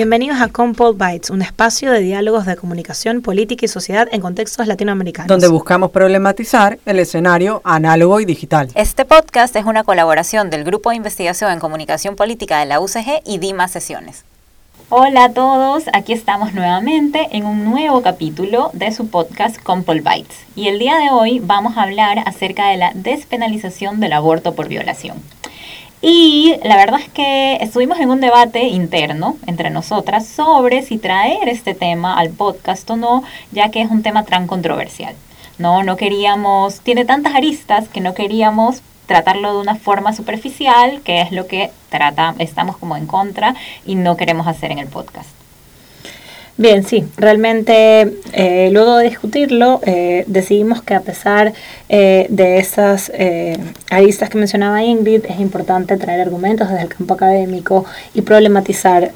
Bienvenidos a Compol Bytes, un espacio de diálogos de comunicación, política y sociedad en contextos latinoamericanos. Donde buscamos problematizar el escenario análogo y digital. Este podcast es una colaboración del Grupo de Investigación en Comunicación Política de la UCG y Dima Sesiones. Hola a todos, aquí estamos nuevamente en un nuevo capítulo de su podcast Compol Bytes. Y el día de hoy vamos a hablar acerca de la despenalización del aborto por violación. Y la verdad es que estuvimos en un debate interno entre nosotras sobre si traer este tema al podcast o no, ya que es un tema tan controversial. No, no queríamos, tiene tantas aristas que no queríamos tratarlo de una forma superficial, que es lo que trata, estamos como en contra y no queremos hacer en el podcast. Bien, sí, realmente eh, luego de discutirlo eh, decidimos que a pesar eh, de esas aristas que mencionaba Ingrid, es importante traer argumentos desde el campo académico y problematizar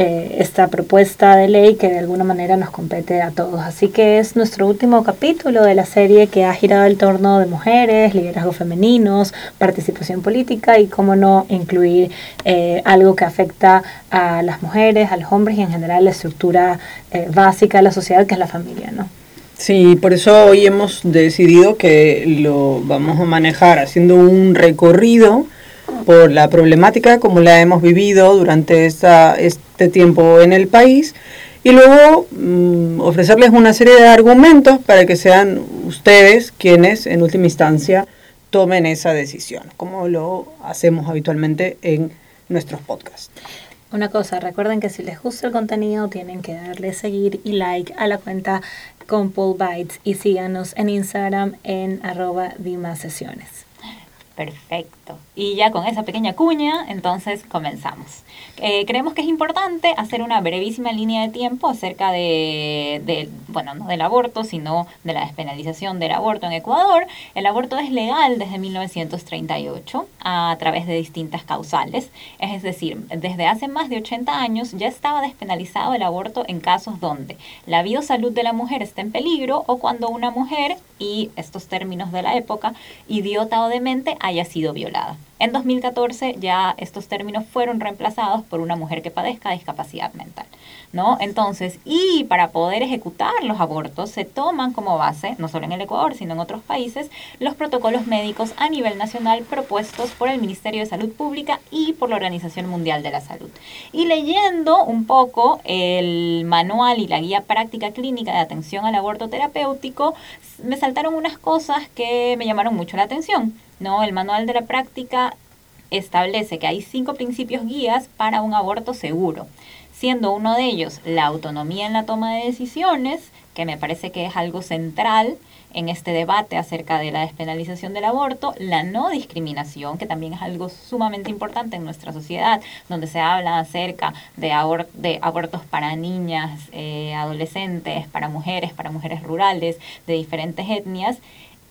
eh, esta propuesta de ley que de alguna manera nos compete a todos. Así que es nuestro último capítulo de la serie que ha girado el torno de mujeres, liderazgos femeninos, participación política y cómo no incluir eh, algo que afecta a las mujeres, a los hombres y en general la estructura eh, básica de la sociedad que es la familia, ¿no? Sí, por eso hoy hemos decidido que lo vamos a manejar haciendo un recorrido por la problemática como la hemos vivido durante esta, este tiempo en el país y luego mm, ofrecerles una serie de argumentos para que sean ustedes quienes en última instancia tomen esa decisión, como lo hacemos habitualmente en nuestros podcasts. Una cosa, recuerden que si les gusta el contenido tienen que darle seguir y like a la cuenta con Paul Bytes y síganos en Instagram en arroba Sesiones. Perfecto. Y ya con esa pequeña cuña, entonces comenzamos. Eh, creemos que es importante hacer una brevísima línea de tiempo acerca de, bueno, no del aborto, sino de la despenalización del aborto en Ecuador. El aborto es legal desde 1938 a través de distintas causales. Es decir, desde hace más de 80 años ya estaba despenalizado el aborto en casos donde la biosalud de la mujer está en peligro o cuando una mujer, y estos términos de la época, idiota o demente, haya sido violada. En 2014 ya estos términos fueron reemplazados por una mujer que padezca discapacidad mental, ¿no? Entonces, y para poder ejecutar los abortos se toman como base, no solo en el Ecuador, sino en otros países, los protocolos médicos a nivel nacional propuestos por el Ministerio de Salud Pública y por la Organización Mundial de la Salud. Y leyendo un poco el manual y la guía práctica clínica de atención al aborto terapéutico, me saltaron unas cosas que me llamaron mucho la atención. ¿No? El manual de la práctica establece que hay cinco principios guías para un aborto seguro, siendo uno de ellos la autonomía en la toma de decisiones, que me parece que es algo central en este debate acerca de la despenalización del aborto, la no discriminación, que también es algo sumamente importante en nuestra sociedad, donde se habla acerca de, de abortos para niñas, eh, adolescentes, para mujeres, para mujeres rurales, de diferentes etnias,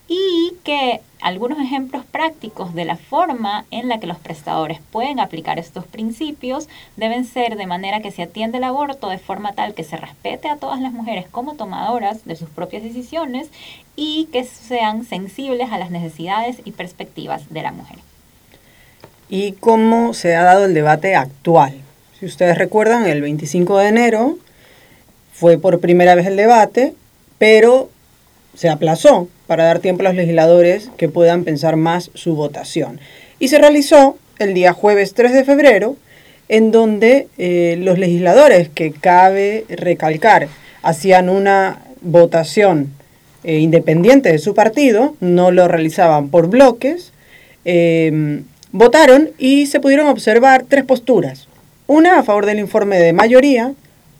y que algunos ejemplos prácticos de la forma en la que los prestadores pueden aplicar estos principios deben ser de manera que se atiende el aborto de forma tal que se respete a todas las mujeres como tomadoras de sus propias decisiones y que sean sensibles a las necesidades y perspectivas de la mujer. ¿Y cómo se ha dado el debate actual? Si ustedes recuerdan, el 25 de enero fue por primera vez el debate, pero se aplazó para dar tiempo a los legisladores que puedan pensar más su votación. Y se realizó el día jueves 3 de febrero, en donde eh, los legisladores, que cabe recalcar, hacían una votación eh, independiente de su partido, no lo realizaban por bloques, eh, votaron y se pudieron observar tres posturas. Una a favor del informe de mayoría,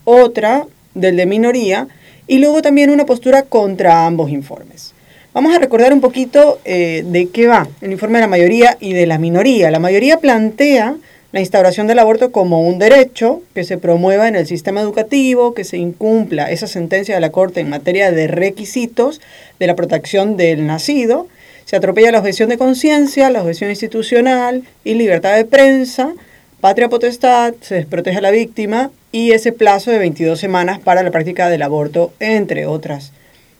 otra del de minoría y luego también una postura contra ambos informes. Vamos a recordar un poquito eh, de qué va el informe de la mayoría y de la minoría. La mayoría plantea la instauración del aborto como un derecho que se promueva en el sistema educativo, que se incumpla esa sentencia de la Corte en materia de requisitos de la protección del nacido, se atropella la objeción de conciencia, la objeción institucional y libertad de prensa, patria potestad, se desprotege a la víctima y ese plazo de 22 semanas para la práctica del aborto, entre otras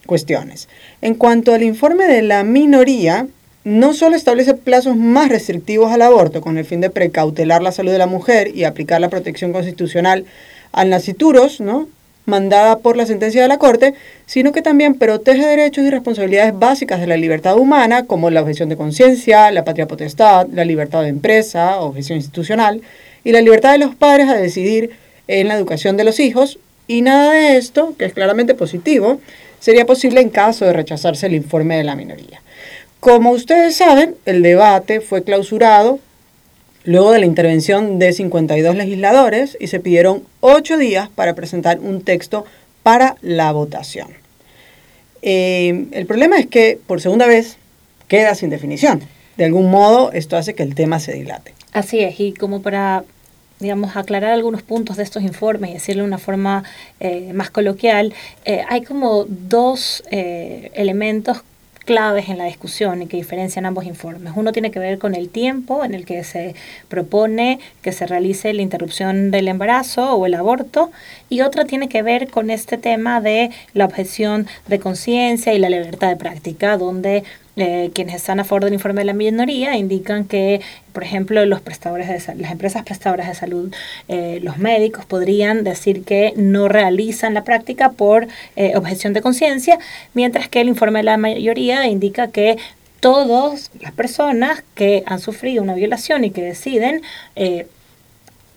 cuestiones. En cuanto al informe de la minoría, no solo establece plazos más restrictivos al aborto con el fin de precautelar la salud de la mujer y aplicar la protección constitucional al nacituros, ¿no? mandada por la sentencia de la Corte, sino que también protege derechos y responsabilidades básicas de la libertad humana, como la objeción de conciencia, la patria potestad, la libertad de empresa, objeción institucional, y la libertad de los padres a decidir en la educación de los hijos, y nada de esto, que es claramente positivo, sería posible en caso de rechazarse el informe de la minoría. Como ustedes saben, el debate fue clausurado luego de la intervención de 52 legisladores y se pidieron ocho días para presentar un texto para la votación. Eh, el problema es que por segunda vez queda sin definición. De algún modo esto hace que el tema se dilate. Así es, y como para digamos, aclarar algunos puntos de estos informes y decirlo de una forma eh, más coloquial, eh, hay como dos elementos claves en la discusión y que diferencian ambos informes. Uno tiene que ver con el tiempo en el que se propone que se realice la interrupción del embarazo o el aborto y otra tiene que ver con este tema de la objeción de conciencia y la libertad de práctica, donde eh, quienes están a favor del informe de la minoría indican que, por ejemplo, los prestadores de las empresas prestadoras de salud, eh, los médicos podrían decir que no realizan la práctica por eh, objeción de conciencia, mientras que el informe de la mayoría indica que todas las personas que han sufrido una violación y que deciden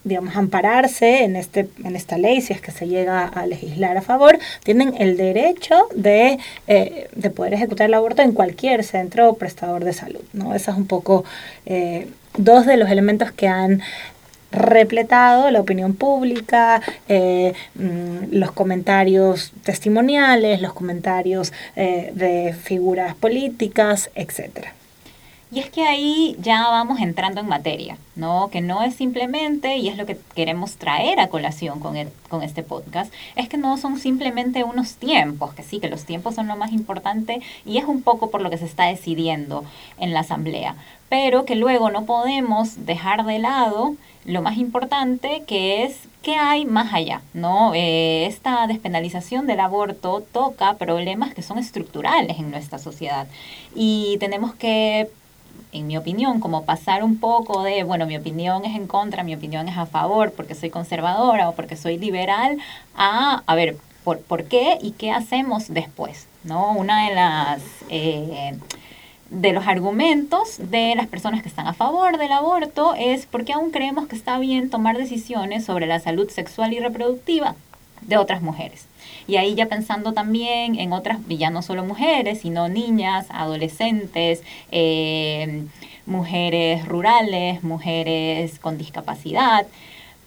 digamos, ampararse en, este, en esta ley, si es que se llega a legislar a favor, tienen el derecho de, eh, de poder ejecutar el aborto en cualquier centro prestador de salud. ¿no? Esos es un poco eh, dos de los elementos que han repletado la opinión pública, eh, mm, los comentarios testimoniales, los comentarios de figuras políticas, etcétera. Y es que ahí ya vamos entrando en materia, ¿no? Que no es simplemente, y es lo que queremos traer a colación con, con este podcast, es que no son simplemente unos tiempos, que sí, que los tiempos son lo más importante y es un poco por lo que se está decidiendo en la Asamblea, pero que luego no podemos dejar de lado lo más importante que es qué hay más allá, ¿no? Eh, esta despenalización del aborto toca problemas que son estructurales en nuestra sociedad y tenemos que en mi opinión, como pasar un poco de, bueno, mi opinión es en contra, mi opinión es a favor, porque soy conservadora o porque soy liberal, a, a ver, ¿por, por qué y qué hacemos después? ¿no? Una de las... Eh, de los argumentos de las personas que están a favor del aborto es porque aún creemos que está bien tomar decisiones sobre la salud sexual y reproductiva de otras mujeres. Y ahí ya pensando también en otras, ya no solo mujeres, sino niñas, adolescentes, eh, mujeres rurales, mujeres con discapacidad.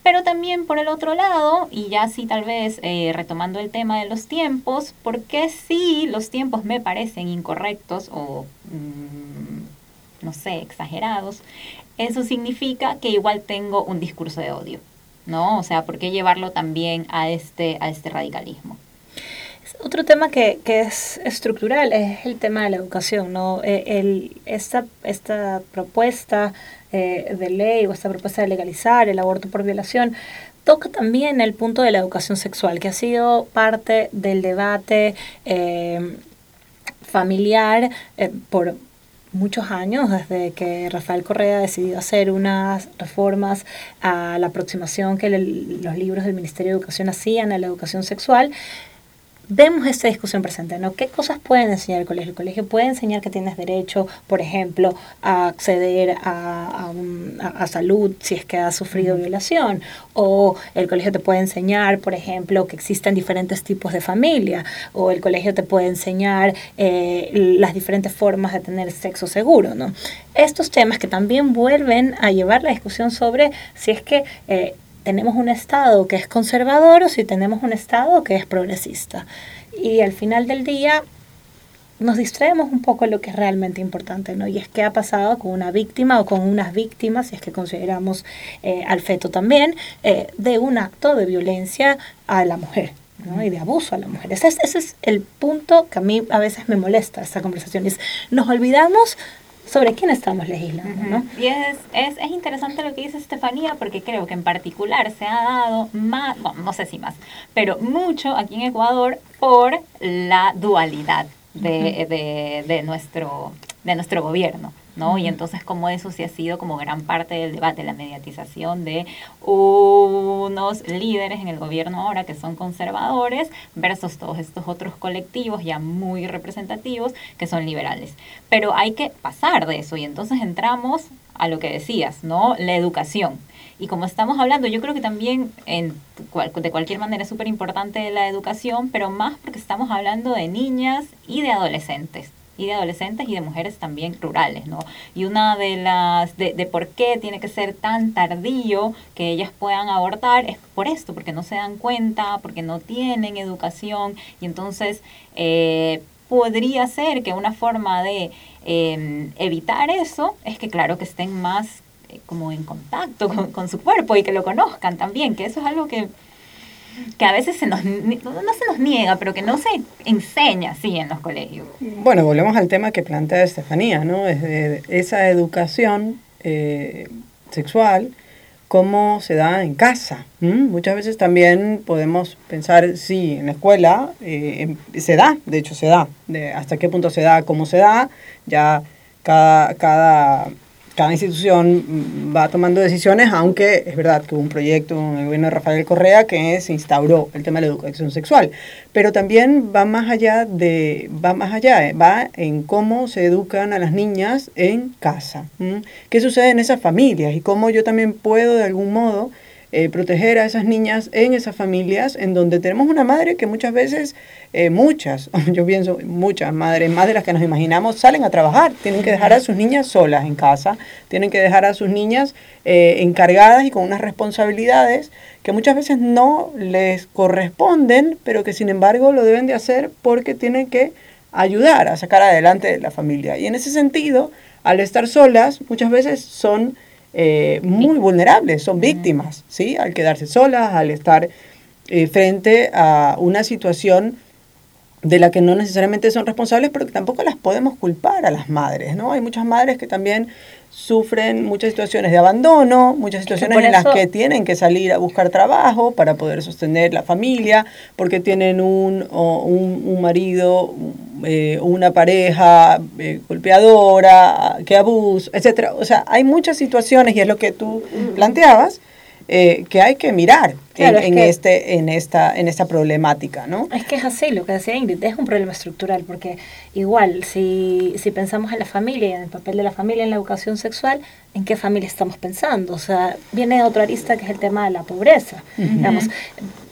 Pero también por el otro lado, y ya sí tal vez eh, retomando el tema de los tiempos, porque si los tiempos me parecen incorrectos o, mm, no sé, exagerados, eso significa que igual tengo un discurso de odio. ¿No? O sea, ¿por qué llevarlo también a este, a este radicalismo? Otro tema que, que, es estructural es el tema de la educación, ¿no? Eh, el, esta, esta propuesta eh, de ley o esta propuesta de legalizar el aborto por violación toca también el punto de la educación sexual, que ha sido parte del debate eh, familiar por muchos años, desde que Rafael Correa decidió hacer unas reformas a la aproximación que los libros del Ministerio de Educación hacían a la educación sexual, vemos esta discusión presente, ¿no? ¿Qué cosas pueden enseñar el colegio? El colegio puede enseñar que tienes derecho, por ejemplo, a acceder a, a, salud si es que has sufrido violación, o el colegio te puede enseñar, por ejemplo, que existen diferentes tipos de familia, o el colegio te puede enseñar eh, las diferentes formas de tener sexo seguro, ¿no? Estos temas que también vuelven a llevar la discusión sobre si es que eh, tenemos un Estado que es conservador o si tenemos un Estado que es progresista. Y al final del día nos distraemos un poco de lo que es realmente importante, ¿no? Y es qué ha pasado con una víctima o con unas víctimas, si es que consideramos eh, al feto también, eh, de un acto de violencia a la mujer. ¿no? y de abuso a la mujer. Ese es, ese es el punto que a mí a veces me molesta esta conversación. Es, nos olvidamos sobre quién estamos legislando. ¿no? Y es, es, es, interesante lo que dice Estefanía, porque creo que en particular se ha dado más, bueno, no sé si más, pero mucho aquí en Ecuador por la dualidad. De, de, nuestro, de nuestro gobierno. ¿no? Y entonces como eso sí ha sido como gran parte del debate, la mediatización de unos líderes en el gobierno ahora que son conservadores versus todos estos otros colectivos ya muy representativos que son liberales. Pero hay que pasar de eso y entonces entramos a lo que decías, ¿no? La educación. Y como estamos hablando, yo creo que también en, de cualquier manera es súper importante la educación, pero más porque estamos hablando de niñas y de adolescentes y de adolescentes y de mujeres también rurales, ¿no? Y una de las, de, de, por qué tiene que ser tan tardío que ellas puedan abortar es por esto, porque no se dan cuenta, porque no tienen educación y entonces eh, podría ser que una forma de em, evitar eso es que claro que estén más como en contacto con, con su cuerpo y que lo conozcan también, que eso es algo que que a veces se nos, no se nos niega, pero que no se enseña así en los colegios. Bueno, volvemos al tema que plantea Estefanía, ¿no? Es de esa educación eh, sexual, cómo se da en casa. Muchas veces también podemos pensar, sí, en la escuela eh, se da, de hecho se da, de hasta qué punto se da, cómo se da, ya cada, cada cada institución va tomando decisiones, aunque es verdad que hubo un proyecto en el gobierno de Rafael Correa que se instauró el tema de la educación sexual, pero también va más allá de, va más allá, eh, va en cómo se educan a las niñas en casa, qué sucede en esas familias y cómo yo también puedo de algún modo eh, proteger a esas niñas en esas familias en donde tenemos una madre que muchas veces, eh, muchas, yo pienso muchas madres, más de las que nos imaginamos, salen a trabajar, tienen que dejar a sus niñas solas en casa, tienen que dejar a sus niñas eh, encargadas y con unas responsabilidades que muchas veces no les corresponden, pero que sin embargo lo deben de hacer porque tienen que ayudar a sacar adelante la familia. Y en ese sentido, al estar solas, muchas veces son eh, muy vulnerables, son víctimas, ¿sí? Al quedarse solas, al estar eh, frente a una situación de la que no necesariamente son responsables, pero que tampoco las podemos culpar a las madres, ¿no? Hay muchas madres que también sufren muchas situaciones de abandono, muchas situaciones en las que tienen que salir a buscar trabajo para poder sostener la familia, porque tienen un, un, marido, eh, una pareja eh, golpeadora, que abusa, etc. O sea, hay muchas situaciones, y es lo que tú planteabas, eh, que hay que mirar en, este, en, esta, en esta problemática, ¿no? Es que es así, lo que decía Ingrid, es un problema estructural, porque igual, si, si pensamos en la familia y en el papel de la familia en la educación sexual, ¿en qué familia estamos pensando? O sea, viene otra arista que es el tema de la pobreza. Digamos,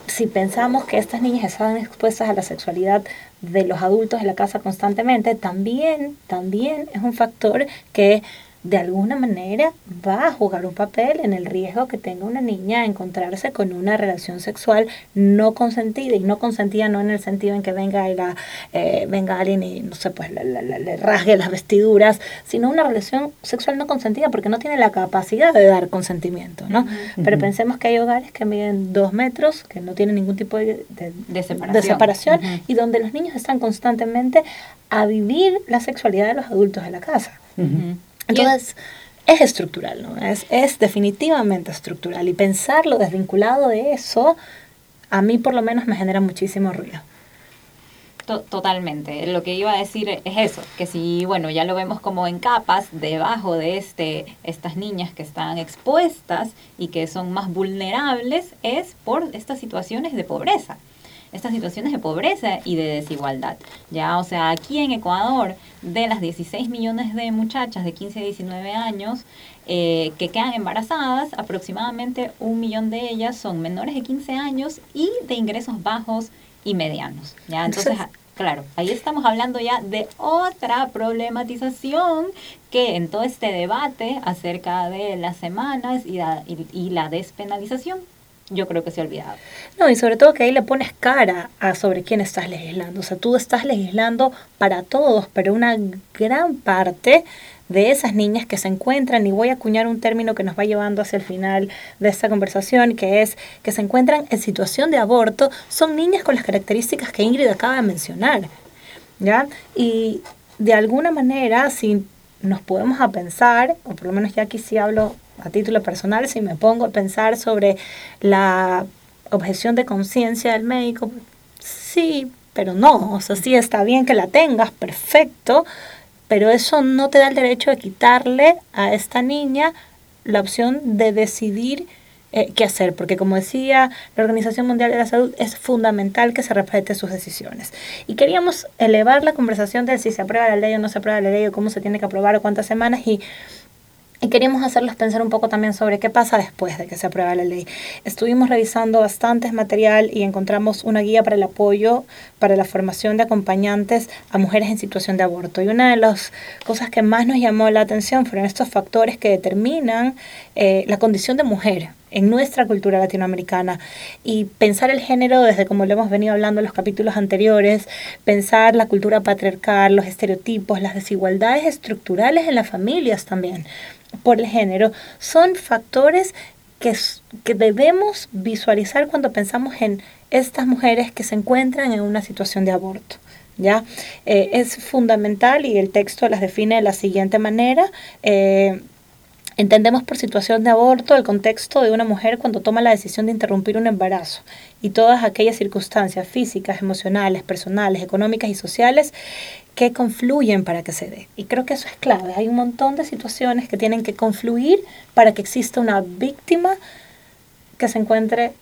si pensamos que estas niñas están expuestas a la sexualidad de los adultos en la casa constantemente, también, también es un factor que de alguna manera va a jugar un papel en el riesgo que tenga una niña a encontrarse con una relación sexual no consentida y no consentida no en el sentido en que venga, eh, venga alguien y no sé pues le, rasgue las vestiduras sino una relación sexual no consentida porque no tiene la capacidad de dar consentimiento ¿no? pero pensemos que hay hogares que miden dos metros que no tienen ningún tipo de, de, separación, y donde los niños están constantemente a vivir la sexualidad de los adultos de la casa entonces, es estructural, ¿no? Es, es definitivamente estructural. Y pensarlo desvinculado de eso, a mí por lo menos me genera muchísimo ruido. Totalmente. Lo que iba a decir es eso, que si, bueno, ya lo vemos como en capas, debajo de este, estas niñas que están expuestas y que son más vulnerables, es por estas situaciones de pobreza estas situaciones de pobreza y de desigualdad. Ya, o sea, aquí en Ecuador, de las 16 millones de muchachas de 15 a 19 años eh, que quedan embarazadas, aproximadamente un millón de ellas son menores de 15 años y de ingresos bajos y medianos. Ya, entonces, claro, ahí estamos hablando ya de otra problematización que en todo este debate acerca de las semanas y y la despenalización yo creo que se ha olvidado. No, y sobre todo que ahí le pones cara a sobre quién estás legislando. O sea, tú estás legislando para todos, pero una gran parte de esas niñas que se encuentran, y voy a acuñar un término que nos va llevando hacia el final de esta conversación, que es que se encuentran en situación de aborto, son niñas con las características que Ingrid acaba de mencionar. ¿Ya? Y de alguna manera, si nos podemos a pensar, o por lo menos ya aquí sí hablo a título personal, si me pongo a pensar sobre la objeción de conciencia del médico, sí, pero no, o sea, sí está bien que la tengas, perfecto, pero eso no te da el derecho de quitarle a esta niña la opción de decidir eh, qué hacer, porque como decía la Organización Mundial de la Salud, es fundamental que se respete sus decisiones. Y queríamos elevar la conversación de si se aprueba la ley o no se aprueba la ley, o cómo se tiene que aprobar o cuántas semanas, y y queríamos hacerlos pensar un poco también sobre qué pasa después de que se aprueba la ley. Estuvimos revisando bastantes material y encontramos una guía para el apoyo, para la formación de acompañantes a mujeres en situación de aborto. Y una de las cosas que más nos llamó la atención fueron estos factores que determinan eh, la condición de mujer en nuestra cultura latinoamericana y pensar el género desde como lo hemos venido hablando en los capítulos anteriores, pensar la cultura patriarcal, los estereotipos, las desigualdades estructurales en las familias también por el género, son factores que, que debemos visualizar cuando pensamos en estas mujeres que se encuentran en una situación de aborto. ¿ya? Eh, es fundamental y el texto las define de la siguiente manera. Eh, Entendemos por situación de aborto el contexto de una mujer cuando toma la decisión de interrumpir un embarazo y todas aquellas circunstancias físicas, emocionales, personales, económicas y sociales que confluyen para que se dé. Y creo que eso es clave. Hay un montón de situaciones que tienen que confluir para que exista una víctima que se encuentre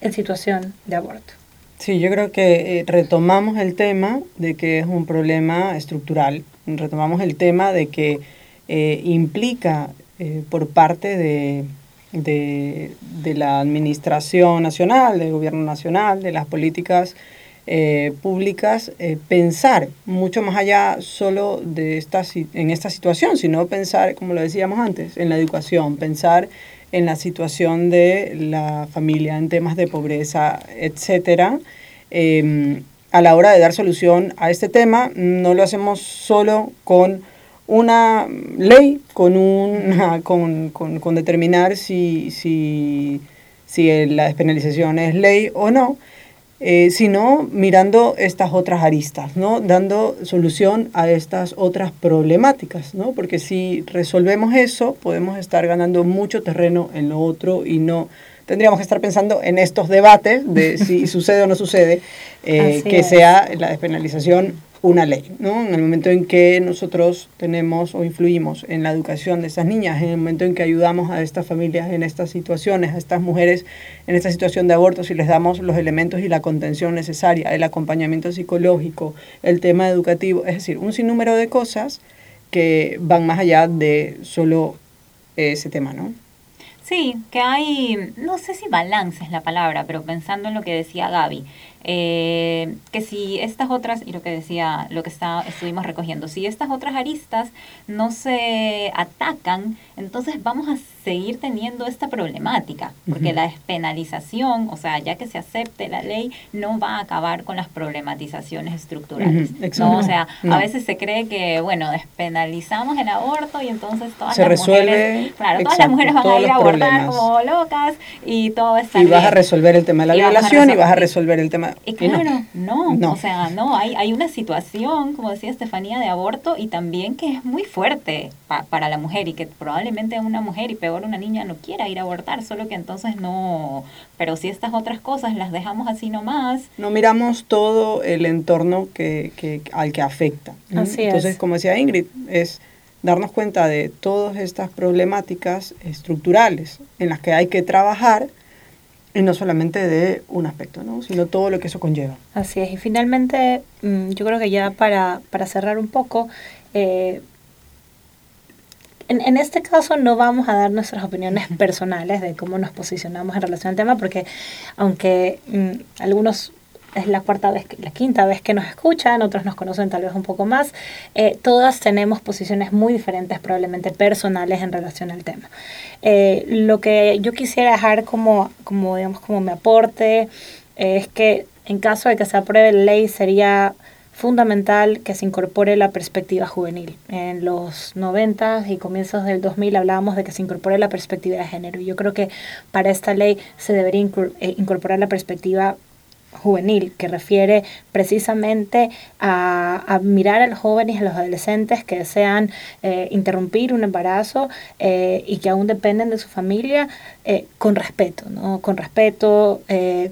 en situación de aborto. Sí, yo creo que eh, retomamos el tema de que es un problema estructural, retomamos el tema de que eh, implica eh, por parte de, de, la Administración Nacional, del Gobierno Nacional, de las políticas eh, públicas, eh, pensar mucho más allá solo de esta, en esta situación, sino pensar, como lo decíamos antes, en la educación, pensar en la situación de la familia, en temas de pobreza, etcétera. Em, a la hora de dar solución a este tema, no lo hacemos solo con una ley con, una, con, con, con determinar si, si, si, la despenalización es ley o no, eh, sino mirando estas otras aristas, ¿no? dando solución a estas otras problemáticas, ¿no? porque si resolvemos eso podemos estar ganando mucho terreno en lo otro y no tendríamos que estar pensando en estos debates de si sucede o no sucede, eh, que sea la despenalización una ley, ¿no? En el momento en que nosotros tenemos o influimos en la educación de esas niñas, en el momento en que ayudamos a estas familias en estas situaciones, a estas mujeres en esta situación de aborto, si les damos los elementos y la contención necesaria, el acompañamiento psicológico, el tema educativo, es decir, un sinnúmero de cosas que van más allá de solo ese tema, ¿no? Sí, que hay, no sé si balance es la palabra, pero pensando en lo que decía Gaby, eh, que si estas otras, y lo que decía, lo que está, estuvimos recogiendo, si estas otras aristas no se atacan, entonces vamos a seguir teniendo esta problemática, porque la despenalización, o sea, ya que se acepte la ley, no va a acabar con las problematizaciones estructurales. ¿no? O sea, a veces se cree que, bueno, despenalizamos el aborto y entonces todas las mujeres, claro, todas las mujeres van a ir a abortar como locas y todo está Y vas a resolver el tema de la violación y vas a resolver. el tema. Y claro, no. o sea, no, hay, hay una situación, como decía Estefanía, de aborto y también que es muy fuerte para la mujer y que probablemente una mujer y peor una niña no quiera ir a abortar, solo que entonces no, pero si estas otras cosas las dejamos así nomás. No miramos todo el entorno que, que al que afecta. entonces, como decía Ingrid, es darnos cuenta de todas estas problemáticas estructurales en las que hay que trabajar y no solamente de un aspecto, ¿no? sino todo lo que eso conlleva. Así es, y finalmente mm, yo creo que ya para, para cerrar un poco, eh, en, en, este caso no vamos a dar nuestras opiniones personales de cómo nos posicionamos en relación al tema, porque aunque mm, algunos es la cuarta vez, la quinta vez que nos escuchan, otros nos conocen tal vez un poco más, eh, todas tenemos posiciones muy diferentes, probablemente personales en relación al tema. Eh, lo que yo quisiera dejar como, como, digamos, como mi aporte eh, es que en caso de que se apruebe la ley sería fundamental que se incorpore la perspectiva juvenil. En los 90 y comienzos del 2000 hablábamos de que se incorpore la perspectiva de género. Yo creo que para esta ley se debería incorporar la perspectiva juvenil, que refiere precisamente a, mirar a los jóvenes y a los adolescentes que desean eh, interrumpir un embarazo eh, y que aún dependen de su familia eh, con respeto, ¿no? Con respeto,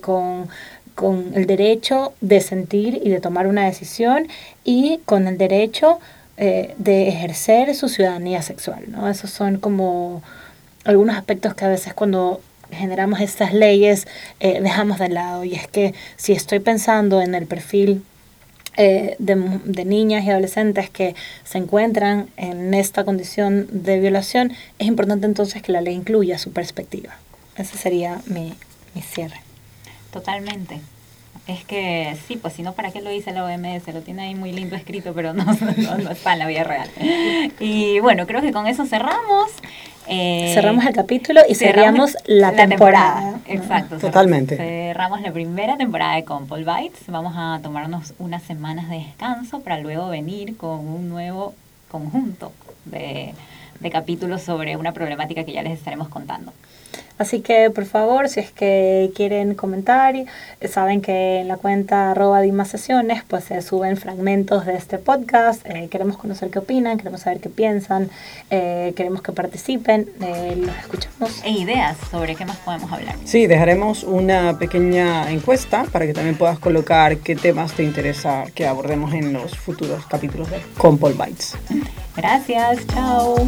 con con el derecho de sentir y de tomar una decisión y con el derecho eh, de ejercer su ciudadanía sexual. ¿no? Esos son como algunos aspectos que a veces cuando generamos estas leyes eh, dejamos de lado. Y es que si estoy pensando en el perfil eh, de, de, niñas y adolescentes que se encuentran en esta condición de violación, es importante entonces que la ley incluya su perspectiva. Ese sería mi, mi cierre. Totalmente. Es que sí, pues si no, ¿para qué lo dice la OMS? Lo tiene ahí muy lindo escrito, pero no, no, está en la vida real. Y bueno, creo que con eso cerramos. Eh, cerramos el capítulo y cerramos, la, temporada. Exacto. Totalmente. Cerramos la primera temporada de Compol Bites. Vamos a tomarnos unas semanas de descanso para luego venir con un nuevo conjunto de, de capítulos sobre una problemática que ya les estaremos contando. Así que por favor, si es que quieren comentar, saben que en la cuenta arroba Sesiones pues se suben fragmentos de este podcast. Eh, queremos conocer qué opinan, queremos saber qué piensan, eh, queremos que participen, eh, los escuchamos. E ideas sobre qué más podemos hablar. Sí, dejaremos una pequeña encuesta para que también puedas colocar qué temas te interesa que abordemos en los futuros capítulos de Compol Bites. Gracias, chao.